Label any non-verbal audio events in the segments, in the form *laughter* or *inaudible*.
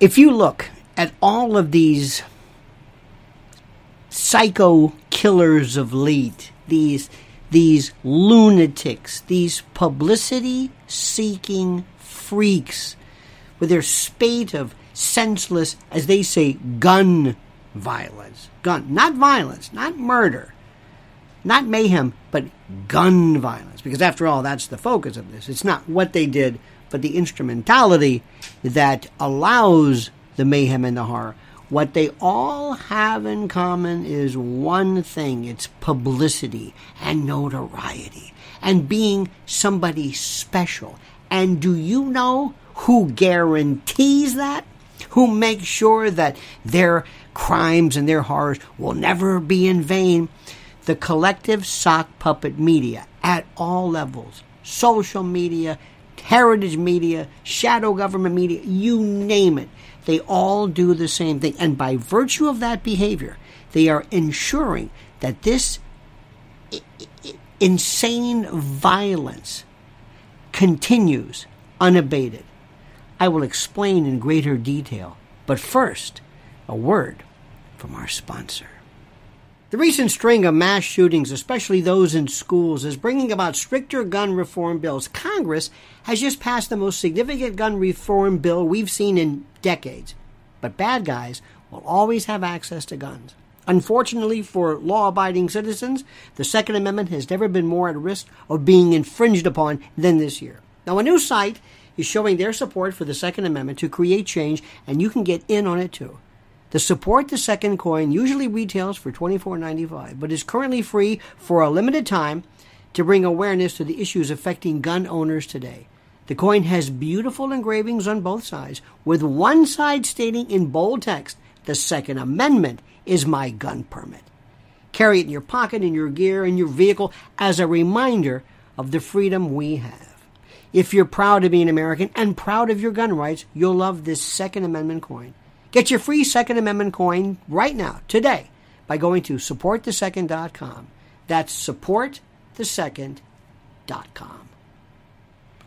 if you look at all of these psycho killers of late, these these lunatics, these publicity seeking freaks with their spate of senseless, as they say, gun violence. Gun, not violence, not murder, not mayhem, but gun violence. Because after all, that's the focus of this. It's not what they did, but the instrumentality that allows the mayhem and the horror. What they all have in common is one thing it's publicity and notoriety and being somebody special. And do you know who guarantees that? Who makes sure that their crimes and their horrors will never be in vain? The collective sock puppet media at all levels social media, heritage media, shadow government media, you name it. They all do the same thing. And by virtue of that behavior, they are ensuring that this insane violence continues unabated. I will explain in greater detail, but first, a word from our sponsor. The recent string of mass shootings, especially those in schools, is bringing about stricter gun reform bills. Congress has just passed the most significant gun reform bill we've seen in decades. But bad guys will always have access to guns. Unfortunately for law abiding citizens, the Second Amendment has never been more at risk of being infringed upon than this year. Now, a new site is showing their support for the Second Amendment to create change, and you can get in on it too. The support the second coin usually retails for $24.95, but is currently free for a limited time to bring awareness to the issues affecting gun owners today. The coin has beautiful engravings on both sides, with one side stating in bold text, The Second Amendment is my gun permit. Carry it in your pocket, in your gear, in your vehicle as a reminder of the freedom we have. If you're proud to be an American and proud of your gun rights, you'll love this Second Amendment coin. Get your free Second Amendment coin right now, today, by going to supportthesecond.com. That's supportthesecond.com.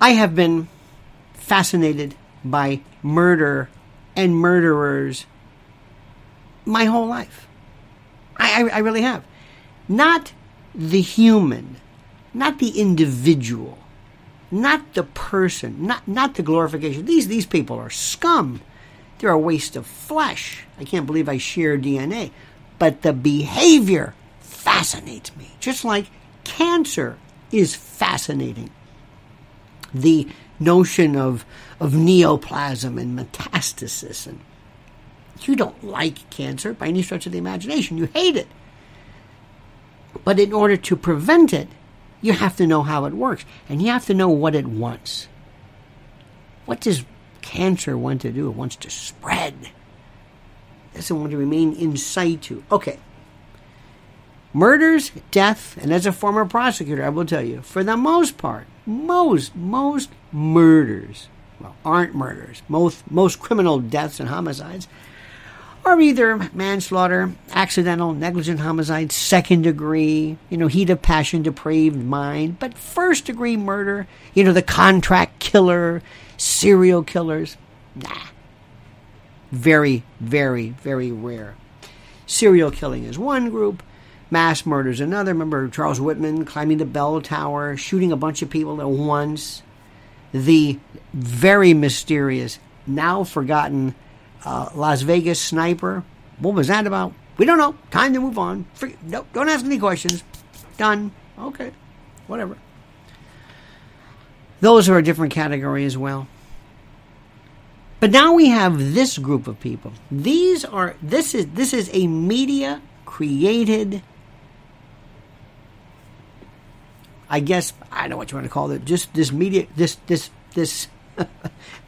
I have been fascinated by murder and murderers my whole life. I, I, I really have. Not the human, not the individual, not the person, not, not the glorification. These, these people are scum. They're a waste of flesh. I can't believe I share DNA. But the behavior fascinates me, just like cancer is fascinating. The notion of, of neoplasm and metastasis. And you don't like cancer by any stretch of the imagination, you hate it. But in order to prevent it, you have to know how it works, and you have to know what it wants. What does cancer want to do? It wants to spread. It doesn't want to remain in situ. Okay. Murders, death, and as a former prosecutor, I will tell you, for the most part, most, most murders, well, aren't murders. Most, most criminal deaths and homicides are either manslaughter, accidental, negligent homicide, second degree, you know, heat of passion, depraved mind, but first degree murder, you know, the contract killer, serial killers, nah. Very, very, very rare. Serial killing is one group, mass murders another. Remember Charles Whitman climbing the bell tower, shooting a bunch of people at once. The very mysterious, now forgotten uh, Las Vegas sniper. What was that about? We don't know. Time to move on. Free, don't ask any questions. Done. Okay. Whatever. Those are a different category as well. But now we have this group of people. These are this is this is a media created I guess I don't know what you want to call it. Just this media this this this *laughs*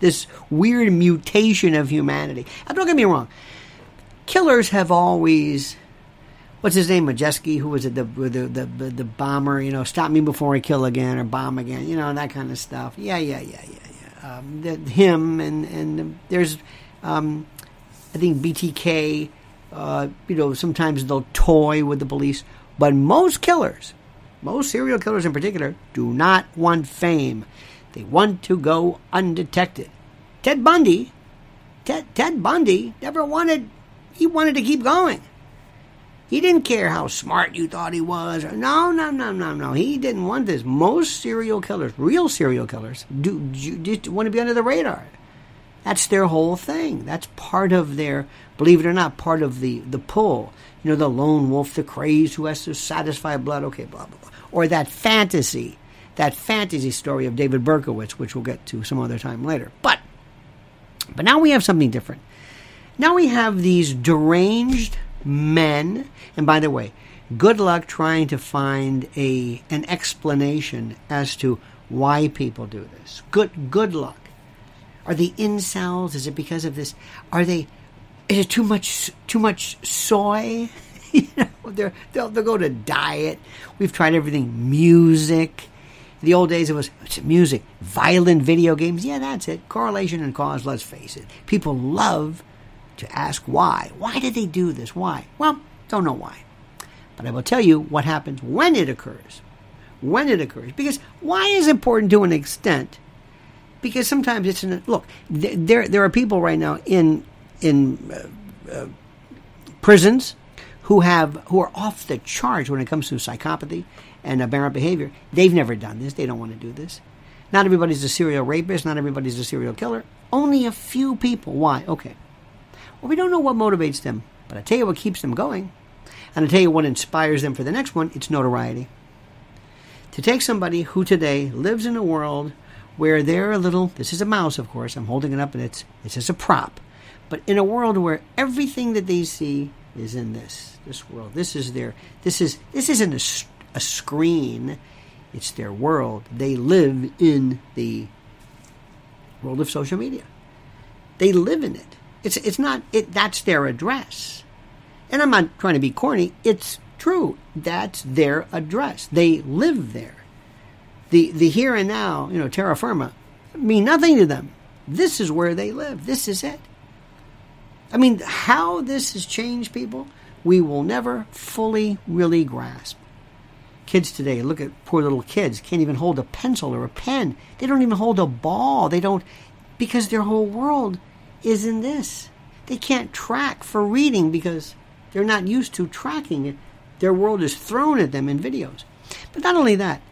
this weird mutation of humanity. Don't get me wrong. Killers have always what's his name, Majeski, who was it, the, the the the bomber? You know, stop me before I kill again or bomb again. You know that kind of stuff. Yeah, yeah, yeah, yeah, yeah. Um, the, him and and there's, um, I think BTK. Uh, you know, sometimes they'll toy with the police, but most killers, most serial killers in particular, do not want fame. They want to go undetected. Ted Bundy Ted, Ted Bundy never wanted, he wanted to keep going. He didn't care how smart you thought he was. No, no, no, no, no. He didn't want this. Most serial killers, real serial killers, do, do, do want to be under the radar. That's their whole thing. That's part of their, believe it or not, part of the, the pull. You know, the lone wolf, the crazed who has to satisfy blood, okay, blah, blah, blah. Or that fantasy, that fantasy story of David Berkowitz, which we'll get to some other time later. But, but now we have something different. Now we have these deranged men, and by the way, good luck trying to find a an explanation as to why people do this. Good good luck. Are the incels? Is it because of this? Are they? Is it too much too much soy? *laughs* you know, they're, they'll they'll go to diet. We've tried everything. Music. the old days, it was music, violent video games. Yeah, that's it. Correlation and cause. Let's face it. People love to ask why. Why did they do this? Why? Well, don't know why. But I will tell you what happens when it occurs. When it occurs. Because why is important to an extent? Because sometimes it's an look. There, there are people right now in in uh, uh, prisons who have who are off the charge when it comes to psychopathy and aberrant behavior. They've never done this. They don't want to do this. Not everybody's a serial rapist. Not everybody's a serial killer. Only a few people. Why? Okay. Well, we don't know what motivates them, but I tell you what keeps them going. And I tell you what inspires them for the next one it's notoriety. To take somebody who today lives in a world where they're a little, this is a mouse, of course, I'm holding it up and it's, it's just a prop, but in a world where everything that they see is in this, this world. This is their, this is, this isn't a, a screen, it's their world. They live in the world of social media. They live in it. It's it's not it that's their address. And I'm not trying to be corny. It's true. That's their address. They live there. The the here and now, you know, terra firma, mean nothing to them. This is where they live. This is it. I mean, how this has changed people, we will never fully really grasp. Kids today, look at poor little kids, can't even hold a pencil or a pen. They don't even hold a ball. They don't, because their whole world is in this. They can't track for reading because they're not used to tracking it. Their world is thrown at them in videos. But not only that,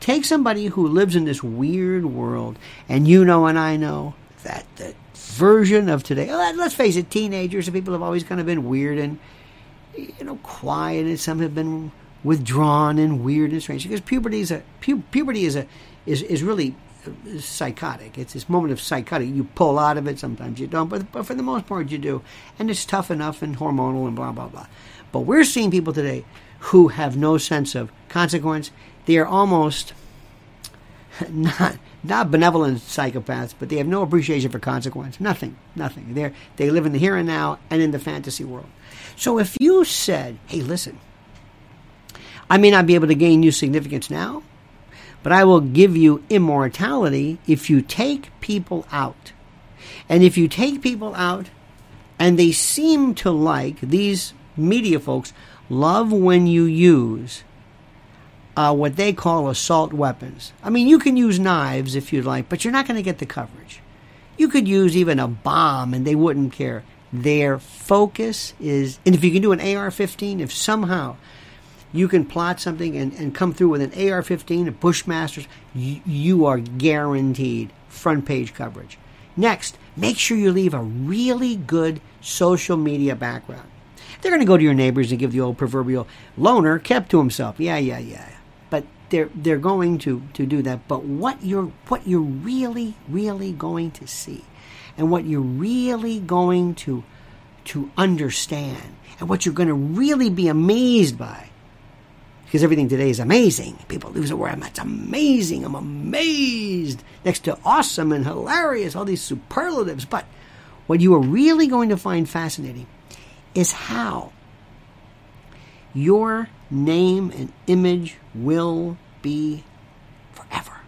take somebody who lives in this weird world, and you know and I know that the version of today, let's face it, teenagers and people have always kind of been weird and, you know, quiet, and some have been withdrawn and weird and strange because puberty is a pu- puberty is a is, is really psychotic. It's this moment of psychotic. You pull out of it, sometimes you don't, but, but for the most part you do. And it's tough enough and hormonal and blah, blah, blah. But we're seeing people today who have no sense of consequence. They are almost *laughs* not not benevolent psychopaths, but they have no appreciation for consequence. Nothing, nothing. They they live in the here and now and in the fantasy world. So if you said, "Hey, listen, I may not be able to gain new significance now, but I will give you immortality if you take people out. And if you take people out and they seem to like, these media folks love when you use uh, what they call assault weapons. I mean, you can use knives if you'd like, but you're not going to get the coverage. You could use even a bomb and they wouldn't care. Their focus is, and if you can do an AR 15, if somehow you can plot something and, and come through with an AR 15, a Bushmasters, you, you are guaranteed front page coverage. Next, make sure you leave a really good social media background. They're going to go to your neighbors and give the old proverbial loner kept to himself. Yeah, yeah, yeah. But they're they're going to, to do that. But what you're what you're really really going to see, and what you're really going to to understand, and what you're going to really be amazed by because everything today is amazing. People lose the word. It's amazing. I'm amazed. Next to awesome and hilarious, all these superlatives. But what you are really going to find fascinating is how your name and image will be forever.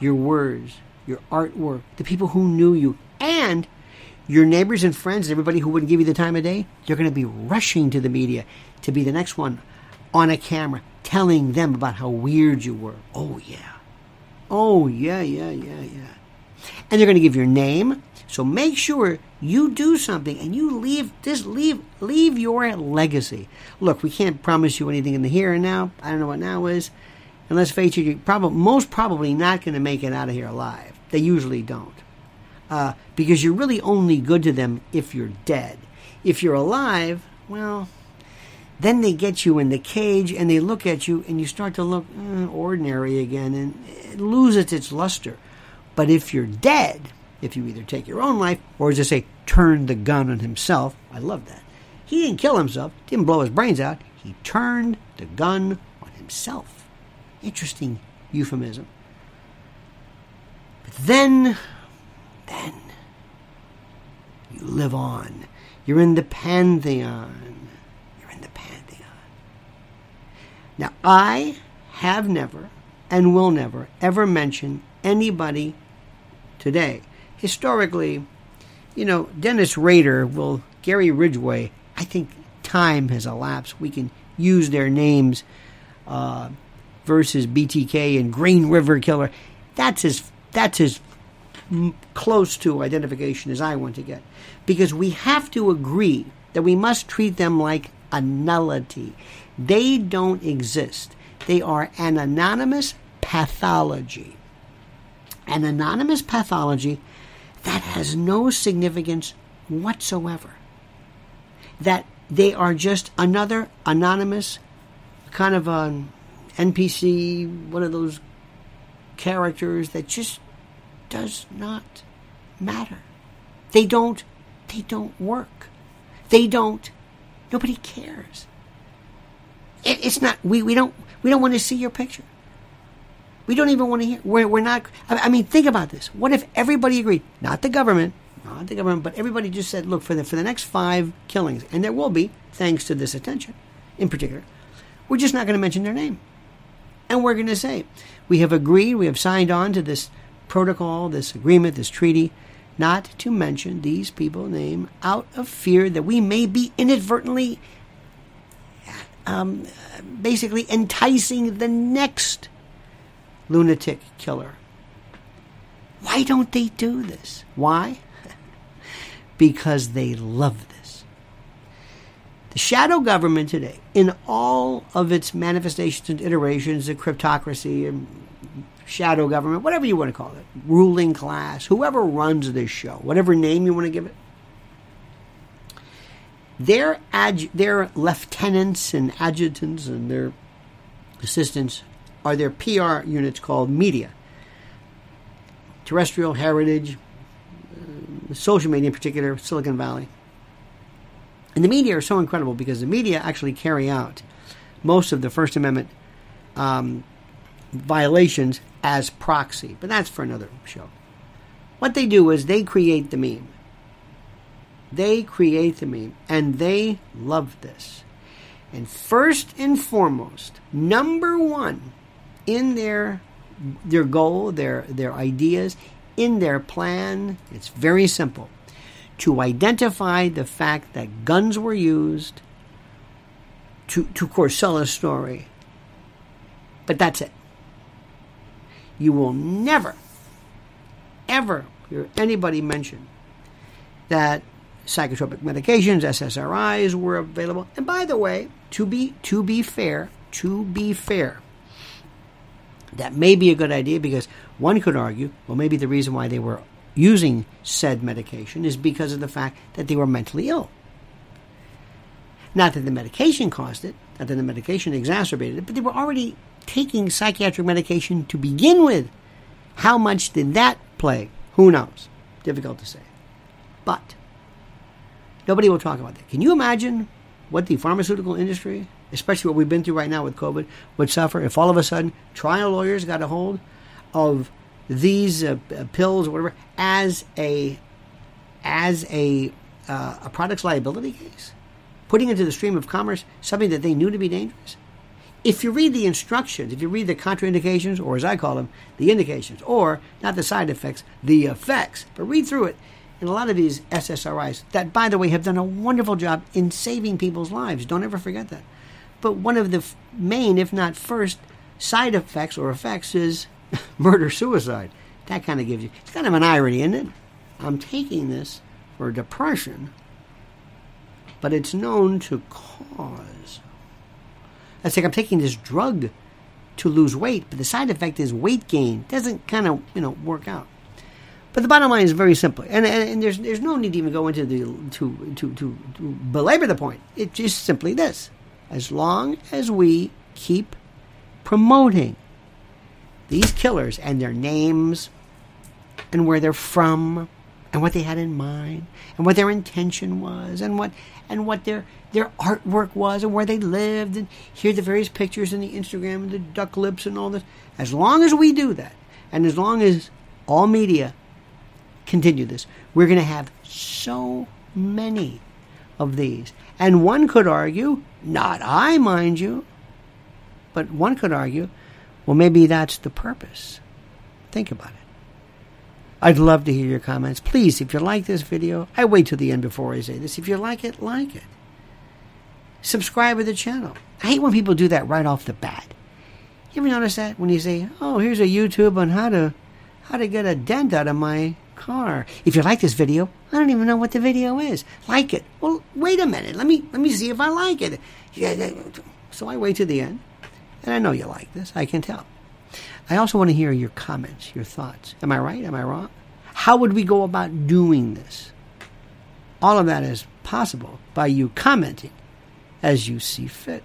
Your words, your artwork, the people who knew you, and your neighbors and friends everybody who wouldn't give you the time of day, they're going to be rushing to the media to be the next one on a camera telling them about how weird you were. Oh, yeah. Oh, yeah, yeah, yeah, yeah. And they're going to give your name, So make sure you do something and you leave this leave leave your legacy. Look, we can't promise you anything in the here and now. I don't know what now is. And let's face it, you're probably most probably not going to make it out of here alive. They usually don't, uh, because you're really only good to them if you're dead. If you're alive, well, then they get you in the cage and they look at you and you start to look eh, ordinary again and it loses its luster. But if you're dead, if you either take your own life or, as I say, turn the gun on himself, I love that. He didn't kill himself, didn't blow his brains out. He turned the gun on himself. Interesting euphemism. But then, then, you live on. You're in the pantheon. You're in the pantheon. Now, I have never and will never ever mention anybody today. Historically, you know, Dennis Rader will, Gary Ridgway, I think time has elapsed. We can use their names uh, versus BTK and Green River Killer. That's as, that's as close to identification as I want to get. Because we have to agree that we must treat them like a nullity. They don't exist. They are an anonymous pathology. An anonymous pathology that has no significance whatsoever. That they are just another anonymous kind of um, an NPC, one of those characters that just does not matter. They don't they don't work. They don't nobody cares. It, it's not we, we don't we don't want to see your picture. We don't even want to hear. We're, we're not. I mean, think about this. What if everybody agreed? Not the government, not the government, but everybody just said, look, for the for the next five killings, and there will be, thanks to this attention, in particular, we're just not going to mention their name, and we're going to say we have agreed, we have signed on to this protocol, this agreement, this treaty, not to mention these people's name out of fear that we may be inadvertently, um, basically enticing the next lunatic killer. Why don't they do this? Why? *laughs* because they love this. The shadow government today, in all of its manifestations and iterations, the cryptocracy and shadow government, whatever you want to call it, ruling class, whoever runs this show, whatever name you want to give it, their, adj- their lieutenants and adjutants and their assistants are their PR units called media. Terrestrial, heritage, uh, social media in particular, Silicon Valley. And the media are so incredible because the media actually carry out most of the First Amendment um, violations as proxy. But that's for another show. What they do is they create the meme. They create the meme, and they love this. And first and foremost, number one in their their goal, their their ideas, in their plan, it's very simple. To identify the fact that guns were used to, to of course sell a story. But that's it. You will never, ever hear anybody mention that psychotropic medications, SSRIs, were available. And by the way, to be to be fair, to be fair, that may be a good idea because one could argue, well, maybe the reason why they were using said medication is because of the fact that they were mentally ill. Not that the medication caused it, not that the medication exacerbated it, but they were already taking psychiatric medication to begin with. How much did that play? Who knows? Difficult to say. But nobody will talk about that. Can you imagine what the pharmaceutical industry, especially what we've been through right now with COVID, would suffer if all of a sudden trial lawyers got a hold of these uh, uh pills or whatever as a as a uh, a product's liability case, putting into the stream of commerce something that they knew to be dangerous? if you read the instructions, if you read the contraindications, or as I call them, the indications, or not the side effects, the effects, but read through it. And a lot of these SSRIs, that by the way, have done a wonderful job in saving people's lives. Don't ever forget that. But one of the main, if not first, side effects or effects is *laughs* murder suicide. That kind of gives you, it's kind of an irony, isn't it? I'm taking this for depression, but it's known to cause. That's like I'm taking this drug to lose weight, but the side effect is weight gain. Doesn't kind of you know work out. But the bottom line is very simple, and, and, and, there's there's no need to even go into the to, to to to belabor the point. It's just simply this: as long as we keep promoting these killers and their names and where they're from and what they had in mind and what their intention was and what and what their their artwork was and where they lived and here the various pictures in the Instagram and the duck lips and all this. As long as we do that, and as long as all media continue this, we're going to have so many of these. And one could argue, not I, mind you, but one could argue, well, maybe that's the purpose. Think about it. I'd love to hear your comments. Please, if you like this video, I wait till the end before I say this. If you like it, like it. Subscribe to the channel. I hate when people do that right off the bat. You ever notice that when you say, "Oh, here's a YouTube on how to how to get a dent out of my car." If you like this video, I don't even know what the video is. Like it. Well, wait a minute. Let me let me see if I like it. So I wait to the end, and I know you like this. I can tell. I also want to hear your comments, your thoughts. Am I right? Am I wrong? How would we go about doing this? All of that is possible by you commenting as you see fit.